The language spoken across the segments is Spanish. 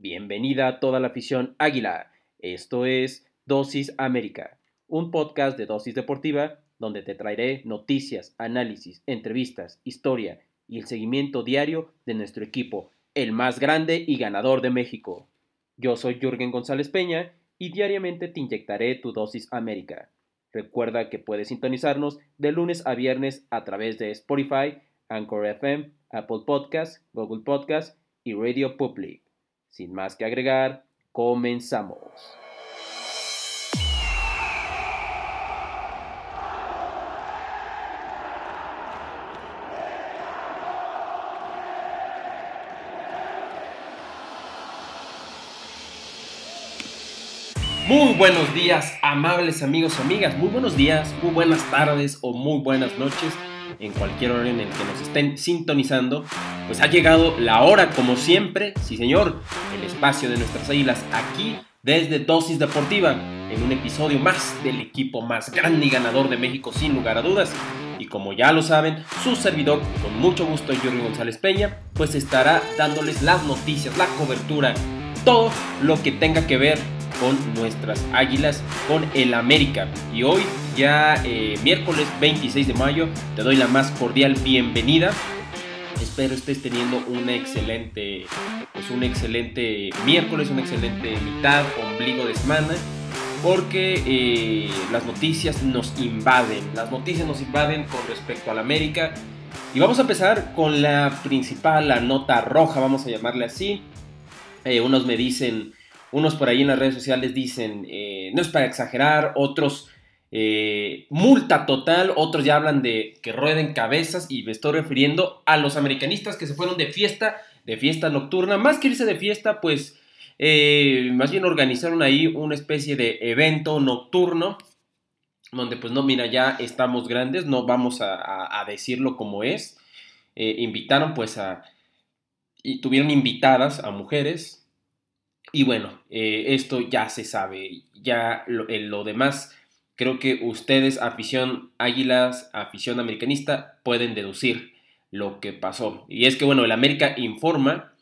Bienvenida a toda la afición Águila. Esto es Dosis América, un podcast de dosis deportiva donde te traeré noticias, análisis, entrevistas, historia y el seguimiento diario de nuestro equipo, el más grande y ganador de México. Yo soy Jürgen González Peña y diariamente te inyectaré tu dosis América. Recuerda que puedes sintonizarnos de lunes a viernes a través de Spotify, Anchor FM, Apple Podcasts, Google Podcasts y Radio Public. Sin más que agregar, comenzamos. Muy buenos días, amables amigos amigas. Muy buenos días, muy buenas tardes o muy buenas noches en cualquier hora en el que nos estén sintonizando. Pues ha llegado la hora, como siempre, sí señor, el espacio de nuestras águilas aquí desde Dosis Deportiva, en un episodio más del equipo más grande y ganador de México, sin lugar a dudas. Y como ya lo saben, su servidor, con mucho gusto, Jorge González Peña, pues estará dándoles las noticias, la cobertura, todo lo que tenga que ver con nuestras águilas, con el América. Y hoy, ya eh, miércoles 26 de mayo, te doy la más cordial bienvenida. Espero estés teniendo un excelente, pues un excelente miércoles, una excelente mitad, ombligo de semana, porque eh, las noticias nos invaden, las noticias nos invaden con respecto al América. Y vamos a empezar con la principal, la nota roja, vamos a llamarle así. Eh, unos me dicen, unos por ahí en las redes sociales dicen, eh, no es para exagerar, otros eh, multa total, otros ya hablan de que rueden cabezas y me estoy refiriendo a los americanistas que se fueron de fiesta, de fiesta nocturna, más que irse de fiesta, pues eh, más bien organizaron ahí una especie de evento nocturno donde pues no, mira, ya estamos grandes, no vamos a, decirlo como es, invitaron pues a, y tuvieron invitadas a mujeres, y bueno, eh, esto ya se sabe, ya lo, demás, creo que ustedes, afición águilas, afición americanista, pueden deducir lo que pasó. Y es que bueno, el América informa,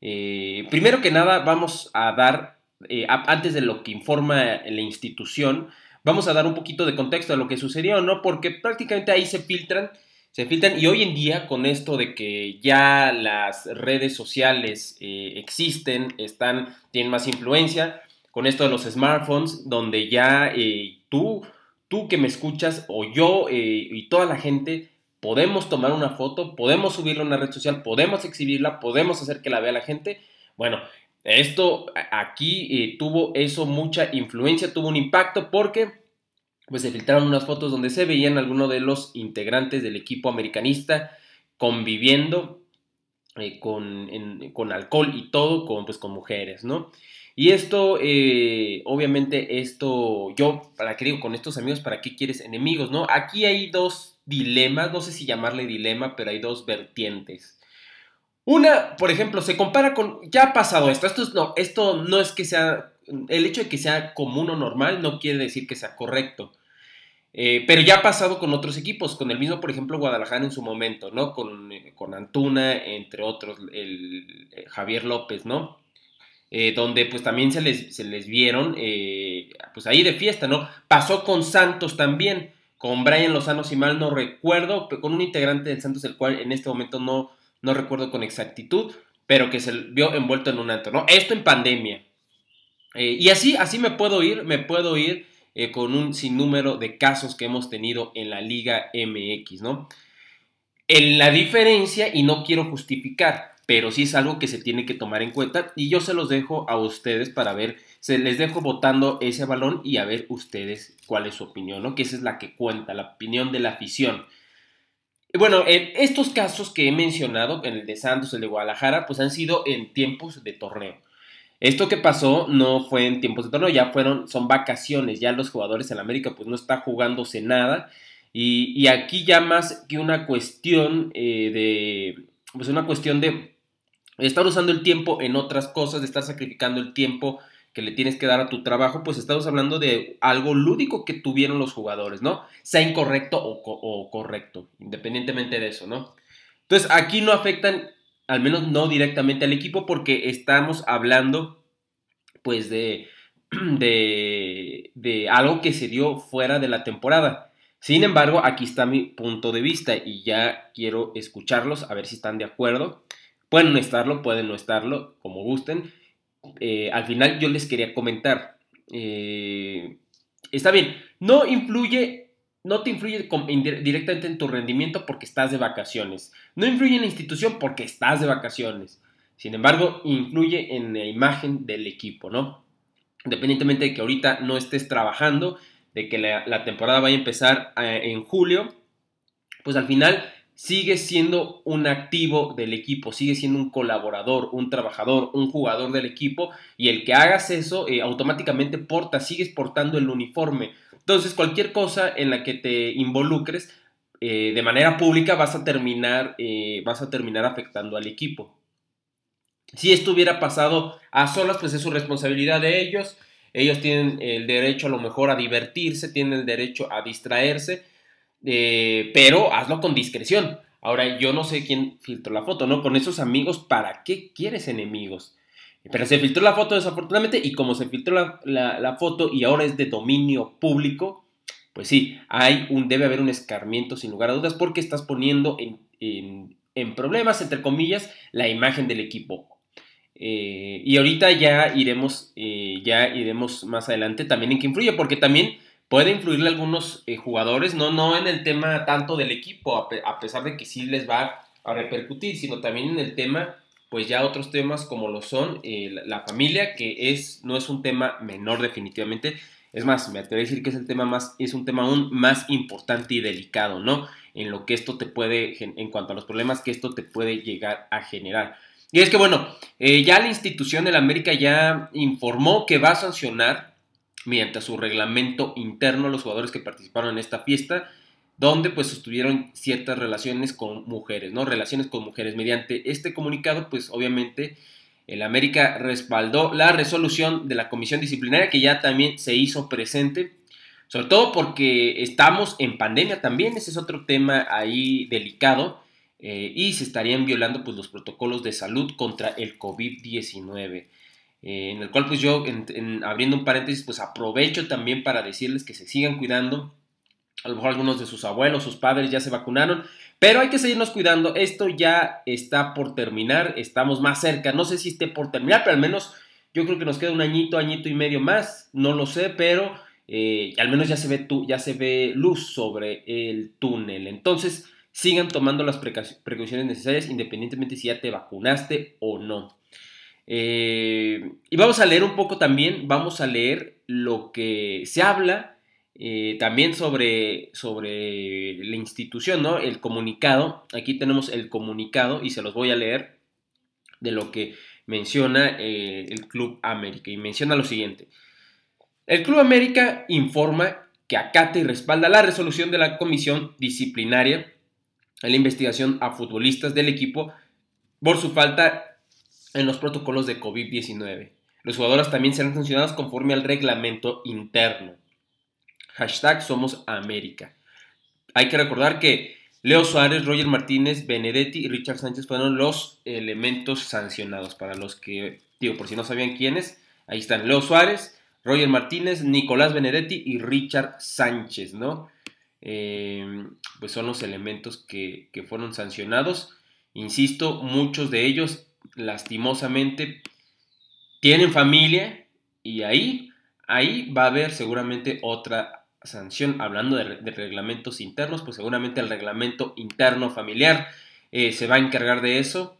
eh, primero que nada vamos a dar, eh, antes de lo que informa la institución, vamos a dar un poquito de contexto a lo que sucedió, ¿no? Porque prácticamente ahí se filtran se filtran y hoy en día con esto de que ya las redes sociales eh, existen, están, tienen más influencia, con esto de los smartphones, donde ya tú, tú que me escuchas o yo eh, y toda la gente podemos tomar una foto, podemos subirla a una red social, podemos exhibirla, podemos hacer que la vea la gente. Bueno, esto aquí tuvo eso mucha influencia, tuvo un impacto porque pues se filtraron unas fotos donde se veían algunos de los integrantes del equipo americanista conviviendo eh, con, con, alcohol y todo, con, pues, con mujeres, ¿no? Y esto, eh, obviamente, esto, yo, ¿para qué digo con estos amigos? ¿Para qué quieres enemigos, no? Aquí hay dos dilemas, no sé si llamarle dilema, pero hay dos vertientes. Una, por ejemplo, se compara con, ya ha pasado esto, esto, no, esto no es que sea, el hecho de que sea común o normal no quiere decir que sea correcto. Eh, pero ya ha pasado con otros equipos, con el mismo, por ejemplo, Guadalajara en su momento, ¿no? Con, eh, con Antuna, entre otros, el, Javier López, ¿no? Donde pues también se les, se les vieron, pues ahí de fiesta, ¿no? Pasó con Santos también, con Brian Lozano, si mal no recuerdo, con un integrante del Santos, el cual en este momento no, no recuerdo con exactitud, pero que se vio envuelto en un alto, ¿no? Esto en pandemia. y así, así me puedo ir, me puedo ir eh, con un sinnúmero de casos que hemos tenido en la Liga MX, ¿no? En la diferencia, y no quiero justificar, pero sí es algo que se tiene que tomar en cuenta y yo se los dejo a ustedes para ver, se les dejo votando ese balón y a ver ustedes cuál es su opinión, ¿no? Que esa es la que cuenta, la opinión de la afición. Bueno, estos casos que he mencionado, en el de Santos, el de Guadalajara, pues han sido en tiempos de torneo. Esto que pasó no fue en tiempos de torneo, ya fueron, son vacaciones, ya los jugadores en América pues no está jugándose nada. Y, aquí ya más que una cuestión eh, de, pues una cuestión de estar usando el tiempo en otras cosas, de estar sacrificando el tiempo que le tienes que dar a tu trabajo, pues estamos hablando de algo lúdico que tuvieron los jugadores, ¿no? Sea incorrecto o, o correcto, independientemente de eso, ¿no? Entonces aquí no afectan al menos no directamente al equipo, porque estamos hablando pues de, de, de algo que se dio fuera de la temporada. Sin embargo, aquí está mi punto de vista y ya quiero escucharlos a ver si están de acuerdo. Pueden no estarlo, pueden no estarlo, como gusten. Eh, al final yo les quería comentar. Eh, está bien, no influye, no te influye directamente en tu rendimiento porque estás de vacaciones. No influye en la institución porque estás de vacaciones. Sin embargo, influye en la imagen del equipo, ¿no? Independientemente de que ahorita no estés trabajando, de que la, temporada vaya a empezar eh, en julio, pues al final sigue siendo un activo del equipo, sigue siendo un colaborador, un trabajador, un jugador del equipo y el que hagas eso eh, automáticamente porta, sigues portando el uniforme. Entonces cualquier cosa en la que te involucres eh, de manera pública vas a terminar, vas a terminar afectando al equipo. Si esto hubiera pasado a solas, pues es su responsabilidad de ellos. Ellos tienen el derecho a lo mejor a divertirse, tienen el derecho a distraerse, eh, pero hazlo con discreción. Ahora, yo no sé quién filtró la foto, ¿no? Con esos amigos, ¿para qué quieres enemigos? Pero se filtró la foto desafortunadamente y como se filtró la, foto y ahora es de dominio público, pues sí, hay un, debe haber un escarmiento sin lugar a dudas porque estás poniendo en, problemas, entre comillas, la imagen del equipo. Eh, y ahorita ya iremos, eh, ya iremos más adelante también en qué influye, porque también puede influirle a algunos eh, jugadores, no, no en el tema tanto del equipo, a, pesar de que sí les va a repercutir, sino también en el tema, pues ya otros temas como lo son la, familia, que es, no es un tema menor definitivamente, es más, me atrevo a decir que es el tema más, es un tema aún más importante y delicado, ¿no? En lo que esto te puede, en cuanto a los problemas que esto te puede llegar a generar. Y es que, bueno, eh, ya la institución de la América ya informó que va a sancionar mediante su reglamento interno los jugadores que participaron en esta fiesta, donde pues sostuvieron ciertas relaciones con mujeres, ¿no? Relaciones con mujeres. Mediante este comunicado, pues obviamente el América respaldó la resolución de la comisión disciplinaria que ya también se hizo presente, sobre todo porque estamos en pandemia también, ese es otro tema ahí delicado eh, y se estarían violando pues, los protocolos de salud contra el COVID-19. En el cual pues yo, abriendo un paréntesis, pues aprovecho también para decirles que se sigan cuidando. A lo mejor algunos de sus abuelos, sus padres ya se vacunaron, pero hay que seguirnos cuidando. Esto ya está por terminar, estamos más cerca. No sé si esté por terminar, pero al menos yo creo que nos queda un añito, añito y medio más. No lo sé, pero eh, al menos ya se, ve ya se ve luz sobre el túnel. Entonces, sigan tomando las precauciones necesarias independientemente si ya te vacunaste o no. Eh, y vamos a leer un poco también, vamos a leer lo que se habla eh, también sobre, sobre la institución, ¿no? El comunicado. Aquí tenemos el comunicado y se los voy a leer de lo que menciona eh, el Club América. Y menciona lo siguiente. El Club América informa que acata y respalda la resolución de la comisión disciplinaria en la investigación a futbolistas del equipo por su falta en los protocolos de COVID-19. Los jugadores también serán sancionados conforme al reglamento interno. Hashtag Somos América. Hay que recordar que Leo Suárez, Roger Martínez, Benedetti y Richard Sánchez fueron los elementos sancionados. Para los que, digo, por si no sabían quiénes, ahí están Leo Suárez, Roger Martínez, Nicolás Benedetti y Richard Sánchez, ¿no? Eh, pues son los elementos que, fueron sancionados. Insisto, muchos de ellos lastimosamente tienen familia y ahí, ahí va a haber seguramente otra sanción. Hablando de, reglamentos internos, pues seguramente el reglamento interno familiar eh, se va a encargar de eso.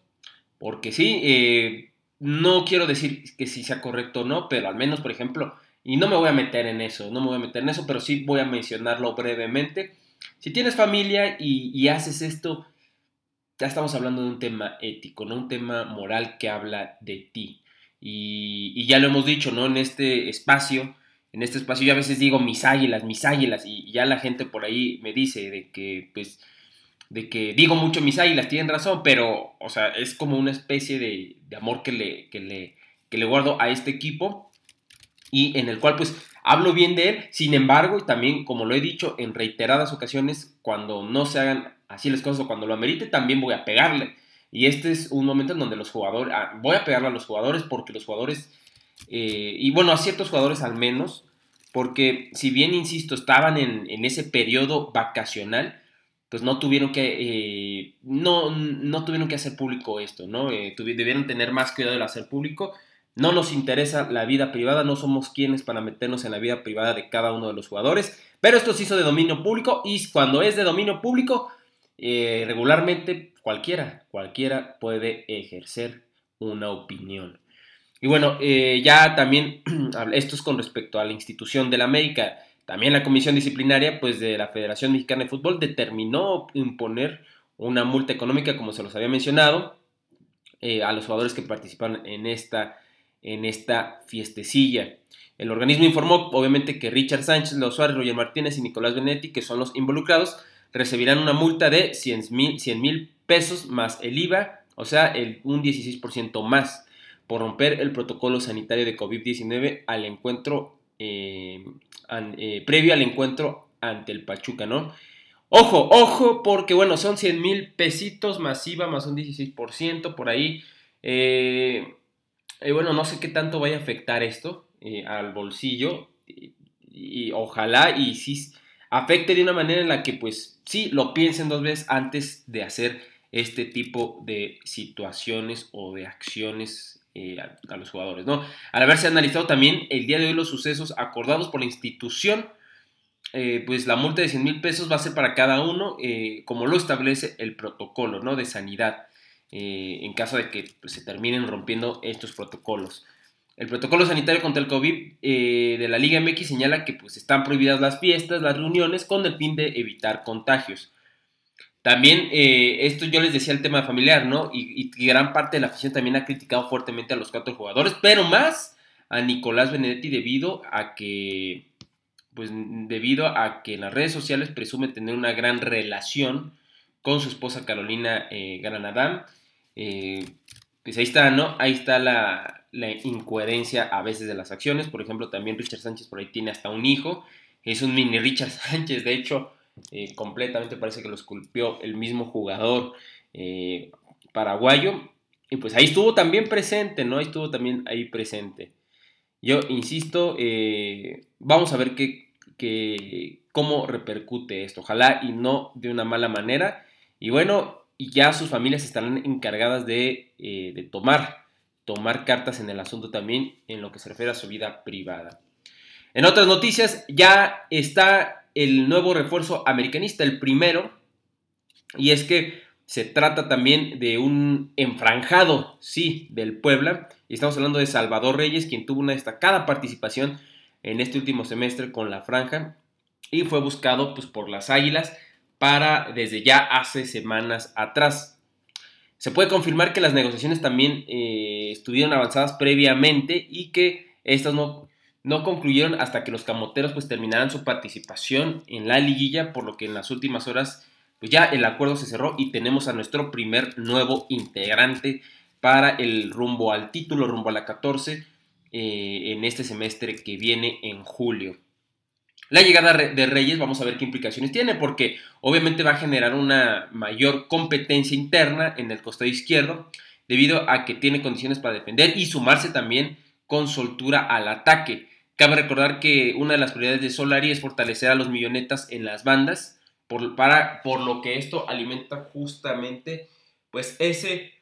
Porque sí, eh, no quiero decir que si sea correcto o no, pero al menos, por ejemplo, y no me voy a meter en eso, no me voy a meter en eso, pero sí voy a mencionarlo brevemente. Si tienes familia y, haces esto, ya estamos hablando de un tema ético, ¿no? Un tema moral que habla de ti. Y, ya lo hemos dicho, ¿no? En este espacio, en este espacio yo a veces digo mis águilas, mis águilas, y ya la gente por ahí me dice de que, pues, de que digo mucho mis águilas, tienen razón, pero, o sea, es como una especie de, de amor que le, que, le, que le guardo a este equipo y en el cual pues hablo bien de él, sin embargo, y también como lo he dicho en reiteradas ocasiones, cuando no se hagan así las cosas cuando lo amerite, también voy a pegarle. Y este es un momento en donde los jugadores, ah, voy a pegarle a los jugadores porque los jugadores, eh, y bueno, a ciertos jugadores al menos, porque si bien, insisto, estaban en, ese periodo vacacional, pues no tuvieron que, eh, no, no, tuvieron que hacer público esto, ¿no? Eh, debieron tener más cuidado de hacer público. No nos interesa la vida privada, no somos quienes para meternos en la vida privada de cada uno de los jugadores, pero esto se hizo de dominio público y cuando es de dominio público, eh, regularmente cualquiera, cualquiera puede ejercer una opinión. Y bueno, eh, ya también, esto es con respecto a la institución de la América, también la comisión disciplinaria pues de la Federación Mexicana de Fútbol determinó imponer una multa económica, como se los había mencionado, eh, a los jugadores que participaron en esta, en esta fiestecilla. El organismo informó, obviamente, que Richard Sánchez, Leo Suárez, Roger Martínez y Nicolás Benetti, que son los involucrados, recibirán una multa de 100 mil pesos más el IVA, o sea, el, un 16% más por romper el protocolo sanitario de COVID-19 al encuentro, eh, eh, previo al encuentro ante el Pachuca, ¿no? Ojo, ojo, porque bueno, son 100 mil pesitos masiva más un 16% por ahí. Eh, bueno, no sé qué tanto vaya a afectar esto al bolsillo. Y, ojalá y sí afecte de una manera en la que pues sí lo piensen dos veces antes de hacer este tipo de situaciones o de acciones eh, a, los jugadores. ¿no? Al haberse analizado también el día de hoy los sucesos acordados por la institución, eh, pues la multa de 100 mil pesos va a ser para cada uno, eh, como lo establece el protocolo ¿no? de sanidad, en caso de que pues, se terminen rompiendo estos protocolos. El protocolo sanitario contra el COVID de la Liga MX señala que pues, están prohibidas las fiestas, las reuniones, con el fin de evitar contagios. También, eh, esto yo les decía el tema familiar, ¿no? Y, gran parte de la afición también ha criticado fuertemente a los cuatro jugadores, pero más a Nicolás Benedetti debido a que, pues debido a que en las redes sociales presume tener una gran relación con su esposa Carolina eh, Granadán. Eh, pues ahí está, ¿no? Ahí está la, la, incoherencia a veces de las acciones. Por ejemplo, también Richard Sánchez por ahí tiene hasta un hijo. Es un mini Richard Sánchez, de hecho eh, completamente parece que lo esculpió el mismo jugador eh, paraguayo. Y pues ahí estuvo también presente, ¿no? Ahí estuvo también ahí presente. Yo insisto, eh, vamos a ver qué, cómo repercute esto. Ojalá y no de una mala manera. Y bueno, ya sus familias estarán encargadas de tomar, tomar cartas en el asunto también en lo que se refiere a su vida privada. En otras noticias, ya está el nuevo refuerzo americanista, el primero, y es que se trata también de un enfranjado, sí, del Puebla, y estamos hablando de Salvador Reyes, quien tuvo una destacada participación en este último semestre con la franja y fue buscado pues, por las Águilas para desde ya hace semanas atrás. Se puede confirmar que las negociaciones también eh, estuvieron avanzadas previamente y que estas no no concluyeron hasta que los camoteros pues terminaran su participación en la liguilla, por lo que en las últimas horas pues ya el acuerdo se cerró y tenemos a nuestro primer nuevo integrante para el rumbo al título, rumbo a la 14 eh, en este semestre que viene en julio. La llegada de Reyes, vamos a ver qué implicaciones tiene, porque obviamente va a generar una mayor competencia interna en el costado izquierdo, debido a que tiene condiciones para defender y sumarse también con soltura al ataque. Cabe recordar que una de las prioridades de Solari es fortalecer a los millonetas en las bandas, por, para, por lo que esto alimenta justamente pues ese,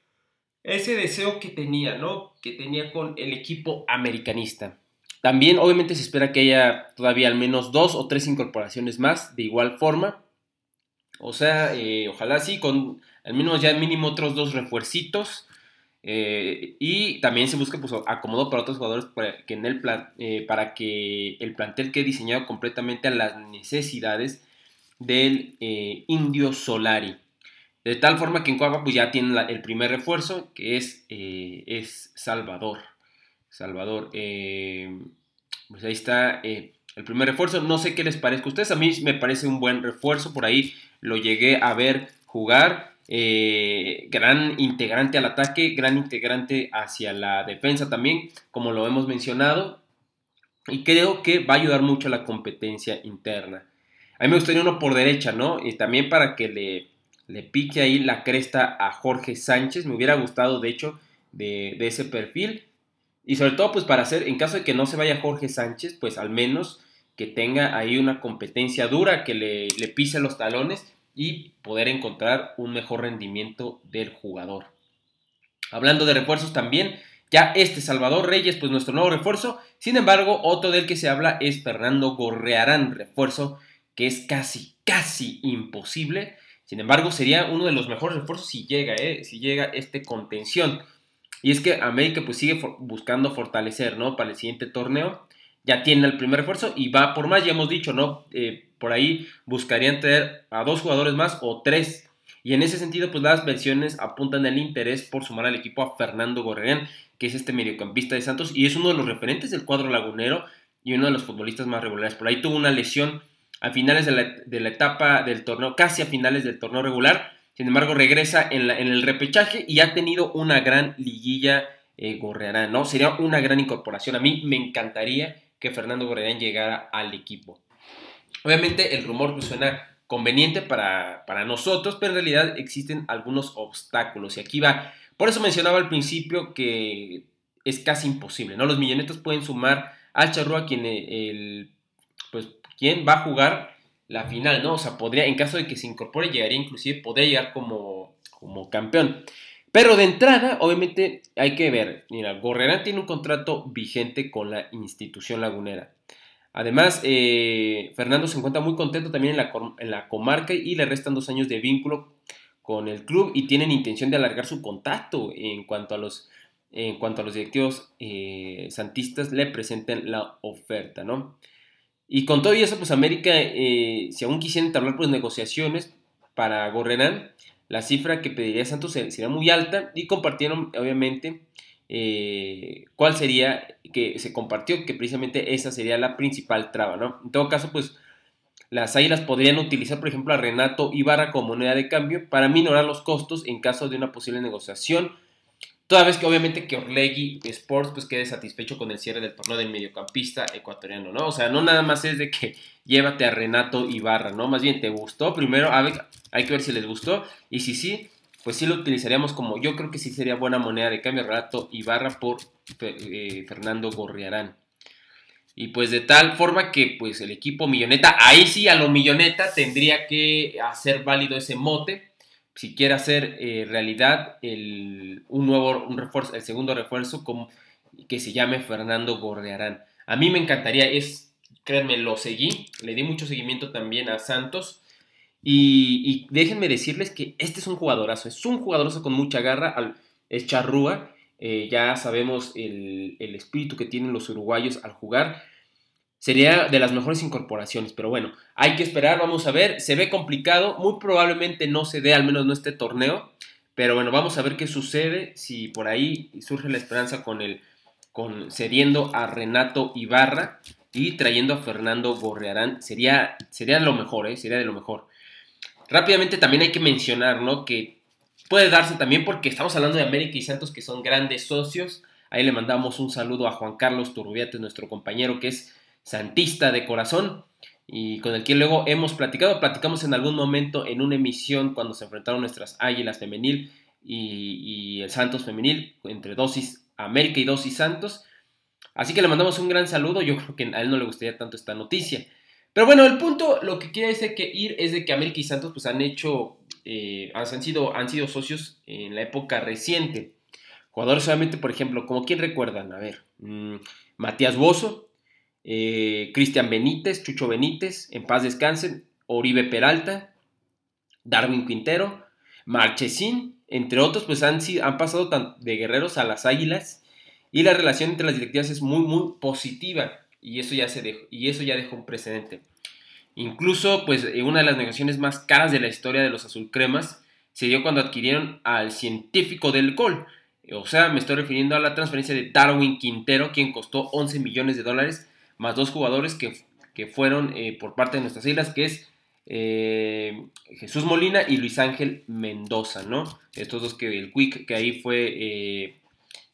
ese deseo que tenía, ¿no? Que tenía con el equipo americanista. También obviamente se espera que haya todavía al menos dos o tres incorporaciones más de igual forma. O sea, eh, ojalá sí, con al menos ya mínimo otros dos refuercitos eh, y también se busca pues, acomodo para otros jugadores para que, en el plan, eh, para que el plantel quede diseñado completamente a las necesidades del Indio Solari. De tal forma que en Cuapa pues, ya tienen el primer refuerzo, que es, es Salvador. Salvador. pues ahí está el primer refuerzo. No sé qué les parezca a ustedes. A mí me parece un buen refuerzo. Por ahí lo llegué a ver jugar. Eh, gran integrante al ataque, gran integrante hacia la defensa también, como lo hemos mencionado, y creo que va a ayudar mucho a la competencia interna. A mí me gustaría uno por derecha, ¿no? Y también para que le, le pique ahí la cresta a Jorge Sánchez. Me hubiera gustado, de hecho, de, ese perfil. Y sobre todo, pues para hacer, en caso de que no se vaya Jorge Sánchez, pues al menos que tenga ahí una competencia dura, que le, le pise los talones y poder encontrar un mejor rendimiento del jugador. Hablando de refuerzos también, ya este Salvador Reyes, pues nuestro nuevo refuerzo. Sin embargo, otro del que se habla es Fernando Gorrearán, refuerzo que es casi, casi imposible. Sin embargo, sería uno de los mejores refuerzos si llega, ¿eh? si llega este contención. Y es que América pues sigue buscando fortalecer, ¿no? Para el siguiente torneo. Ya tiene el primer refuerzo y va por más, ya hemos dicho, ¿no? Eh, por ahí buscarían tener a dos jugadores más o tres. Y en ese sentido, pues las versiones apuntan el interés por sumar al equipo a Fernando Gorreán, que es este mediocampista de Santos y es uno de los referentes del cuadro lagunero y uno de los futbolistas más regulares. Por ahí tuvo una lesión a finales de la, etapa del torneo, casi a finales del torneo regular. Sin embargo, regresa en, el repechaje y ha tenido una gran liguilla eh, Gorrearán, ¿no? Sería una gran incorporación. A mí me encantaría que Fernando Gorrearán llegara al equipo. Obviamente el rumor pues, suena conveniente para, nosotros, pero en realidad existen algunos obstáculos. Y aquí va. Por eso mencionaba al principio que es casi imposible, ¿no? Los millonetos pueden sumar al Charrúa quien el, pues quién va a jugar la final, ¿no? O sea, podría, en caso de que se incorpore, llegaría inclusive, podría llegar como, como campeón. Pero de entrada, obviamente, hay que ver, mira, Gorrerán tiene un contrato vigente con la institución lagunera. Además, eh, Fernando se encuentra muy contento también en la, en la, comarca y le restan dos años de vínculo con el club y tienen intención de alargar su contacto en cuanto a los, en cuanto a los directivos eh, santistas le presenten la oferta, ¿no? Y con todo eso, pues América, eh, si aún quisieran entablar pues, negociaciones para Gorrenán, la cifra que pediría Santos sería muy alta y compartieron, obviamente, eh, cuál sería, que se compartió que precisamente esa sería la principal traba, ¿no? En todo caso, pues las Águilas podrían utilizar, por ejemplo, a Renato Ibarra como moneda de cambio para minorar los costos en caso de una posible negociación Toda vez que obviamente que Orlegui Sports pues quede satisfecho con el cierre del torneo del mediocampista ecuatoriano, ¿no? O sea, no nada más es de que llévate a Renato Ibarra, ¿no? Más bien te gustó, primero a ver, hay que ver si les gustó y si sí, pues sí lo utilizaríamos como yo creo que sí sería buena moneda de cambio Renato Ibarra por eh, Fernando Gorriarán. Y pues de tal forma que pues el equipo milloneta, ahí sí a lo milloneta tendría que hacer válido ese mote si quiere hacer eh, realidad el, un nuevo un refuerzo, el segundo refuerzo que se llame Fernando Gordearán. A mí me encantaría, es, créanme, lo seguí, le di mucho seguimiento también a Santos y, déjenme decirles que este es un jugadorazo, es un jugadorazo con mucha garra, es charrúa, eh, ya sabemos el, el espíritu que tienen los uruguayos al jugar sería de las mejores incorporaciones. Pero bueno, hay que esperar, vamos a ver. Se ve complicado, muy probablemente no se dé, al menos no este torneo. Pero bueno, vamos a ver qué sucede si por ahí surge la esperanza con el con cediendo a Renato Ibarra y trayendo a Fernando Gorrearán. Sería, sería lo mejor, ¿eh? sería de lo mejor. Rápidamente también hay que mencionar, ¿no? Que puede darse también porque estamos hablando de América y Santos que son grandes socios. Ahí le mandamos un saludo a Juan Carlos Turbiates, nuestro compañero que es santista de corazón y con el que luego hemos platicado. Platicamos en algún momento en una emisión cuando se enfrentaron nuestras Águilas femenil y, el Santos femenil entre Dosis América y Dosis Santos. Así que le mandamos un gran saludo. Yo creo que a él no le gustaría tanto esta noticia. Pero bueno, el punto, lo que quiere decir que ir es de que América y Santos pues han hecho, eh, han, sido, han sido socios en la época reciente. Jugadores solamente, por ejemplo, como quien recuerdan, a ver, mm, Matías Bozo, eh, Cristian Benítez, Chucho Benítez, en paz descansen, Oribe Peralta, Darwin Quintero, Marchesín, entre otros, pues han, han pasado de guerreros a las águilas y la relación entre las directivas es muy, muy positiva y eso ya, se dejó, y eso ya dejó un precedente. Incluso, pues, una de las negociaciones más caras de la historia de los azulcremas se dio cuando adquirieron al científico del gol. O sea, me estoy refiriendo a la transferencia de Darwin Quintero, quien costó 11 millones de dólares más dos jugadores que, fueron eh, por parte de nuestras islas, que es eh, Jesús Molina y Luis Ángel Mendoza, ¿no? Estos dos que el Quick que ahí fue,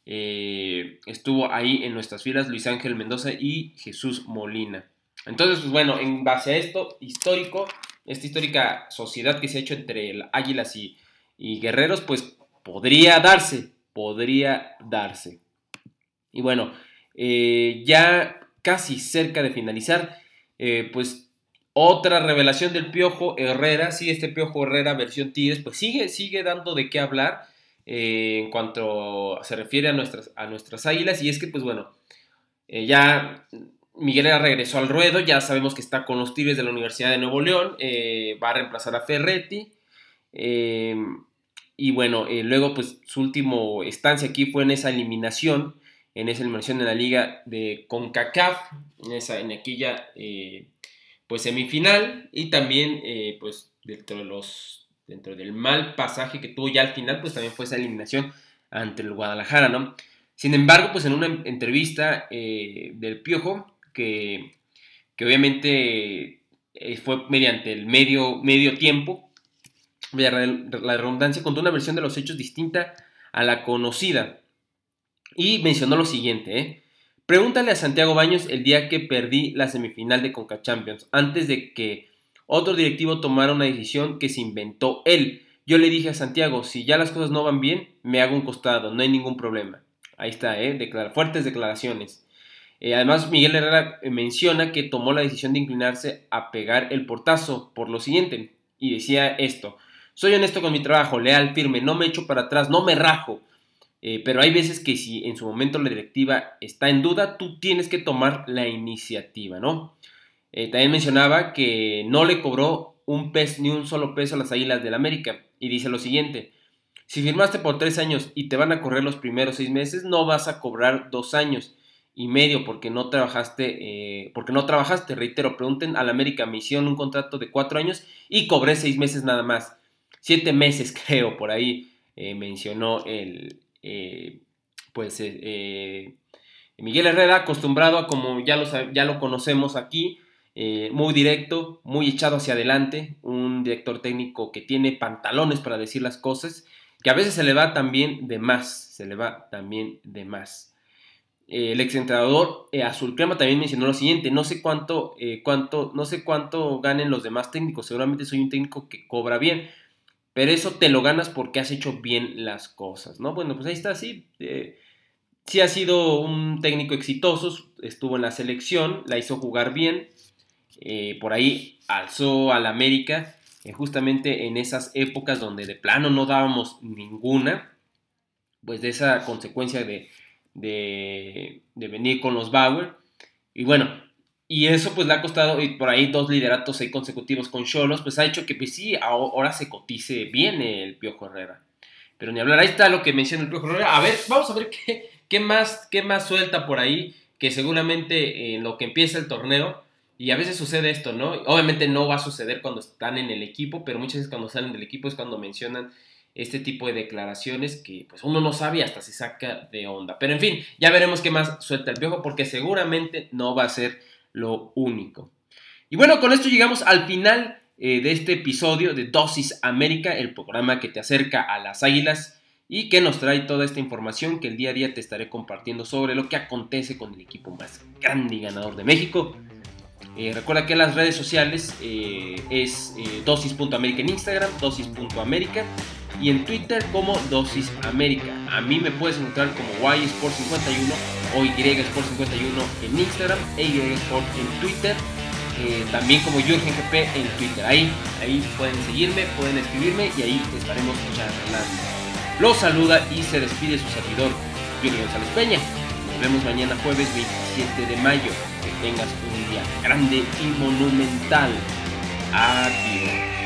eh, estuvo ahí en nuestras filas, Luis Ángel Mendoza y Jesús Molina. Entonces, pues bueno, en base a esto histórico, esta histórica sociedad que se ha hecho entre Águilas y, Guerreros, pues podría darse, podría darse. Y bueno, ya casi cerca de finalizar, eh, pues otra revelación del Piojo Herrera, sí, este Piojo Herrera versión Tigres, pues sigue, sigue dando de qué hablar eh, en cuanto se refiere a nuestras, a nuestras águilas, y es que, pues bueno, ya Miguel Herrera regresó al ruedo, ya sabemos que está con los Tigres de la Universidad de Nuevo León, eh, va a reemplazar a Ferretti. Eh, y bueno, eh, luego pues su último estancia aquí fue en esa eliminación, en esa eliminación en la liga de CONCACAF, en, esa, en aquella pues semifinal y también pues dentro de los dentro del mal pasaje que tuvo ya al final pues también fue esa eliminación ante el Guadalajara, ¿no? Sin embargo, pues en una entrevista del Piojo, que, obviamente eh, fue mediante el medio, medio tiempo, la redundancia, contó una versión de los hechos distinta a la conocida. Y mencionó lo siguiente, ¿eh? Pregúntale a Santiago Baños el día que perdí la semifinal de Conca Champions, antes de que otro directivo tomara una decisión que se inventó él. Yo le dije a Santiago, si ya las cosas no van bien, me hago un costado, no hay ningún problema. Ahí está, ¿eh? fuertes declaraciones. Eh, además, Miguel Herrera eh, menciona que tomó la decisión de inclinarse a pegar el portazo por lo siguiente, y decía esto, soy honesto con mi trabajo, leal, firme, no me echo para atrás, no me rajo, eh, pero hay veces que si en su momento la directiva está en duda, tú tienes que tomar la iniciativa, ¿no? también mencionaba que no le cobró un pez ni un solo peso a las Águilas del América, y dice lo siguiente, si firmaste por tres años y te van a correr los primeros seis meses, no vas a cobrar dos años y medio porque no trabajaste, eh, porque no trabajaste, reitero, pregunten a la América, me hicieron un contrato de cuatro años y cobré seis meses nada más, siete meses creo, por ahí eh, mencionó el, eh, pues, Miguel Herrera, acostumbrado a como ya lo, ya lo conocemos aquí, muy directo, muy echado hacia adelante, un director técnico que tiene pantalones para decir las cosas, que a veces se le va también de más, se le va también de más. Eh, el exentrenador eh, Azul Crema también mencionó lo siguiente, no sé cuánto, eh, cuánto, no sé cuánto ganen los demás técnicos, seguramente soy un técnico que cobra bien, pero eso te lo ganas porque has hecho bien las cosas, ¿no? Bueno, pues ahí está, sí, sí ha sido un técnico exitoso, estuvo en la selección, la hizo jugar bien, por ahí alzó al América, justamente en esas épocas donde de plano no dábamos ninguna, pues de esa consecuencia de de, venir con los Bauer. Y bueno, y eso pues le ha costado y por ahí dos lideratos ahí consecutivos con Cholos, pues ha hecho que pues sí, ahora se cotice bien el Piojo Herrera. Pero ni hablar, ahí está lo que menciona el Piojo Herrera. A ver, vamos a ver qué, qué, más, qué más suelta por ahí, que seguramente en lo que empieza el torneo, y a veces sucede esto, ¿no? Obviamente no va a suceder cuando están en el equipo, pero muchas veces cuando salen del equipo es cuando mencionan este tipo de declaraciones que pues uno no sabe hasta se saca de onda. Pero en fin, ya veremos qué más suelta el piojo porque seguramente no va a ser lo único. Y bueno, con esto llegamos al final eh, de este episodio de Dosis América, el programa que te acerca a las águilas y que nos trae toda esta información que el día a día te estaré compartiendo sobre lo que acontece con el equipo más grande y ganador de México. Eh, recuerda que las redes sociales eh, es dosis.américa en Instagram, dosis.américa y en Twitter como Dosis América. A mí me puedes encontrar como YSport51 o YSport51 en Instagram e YSport en Twitter. Eh, también como Jürgen GP en Twitter. Ahí, ahí pueden seguirme, pueden escribirme y ahí estaremos charlando. Los saluda y se despide su servidor, Jürgen González Peña. Nos vemos mañana jueves 27 de mayo. Que tengas un día grande y monumental. Adiós.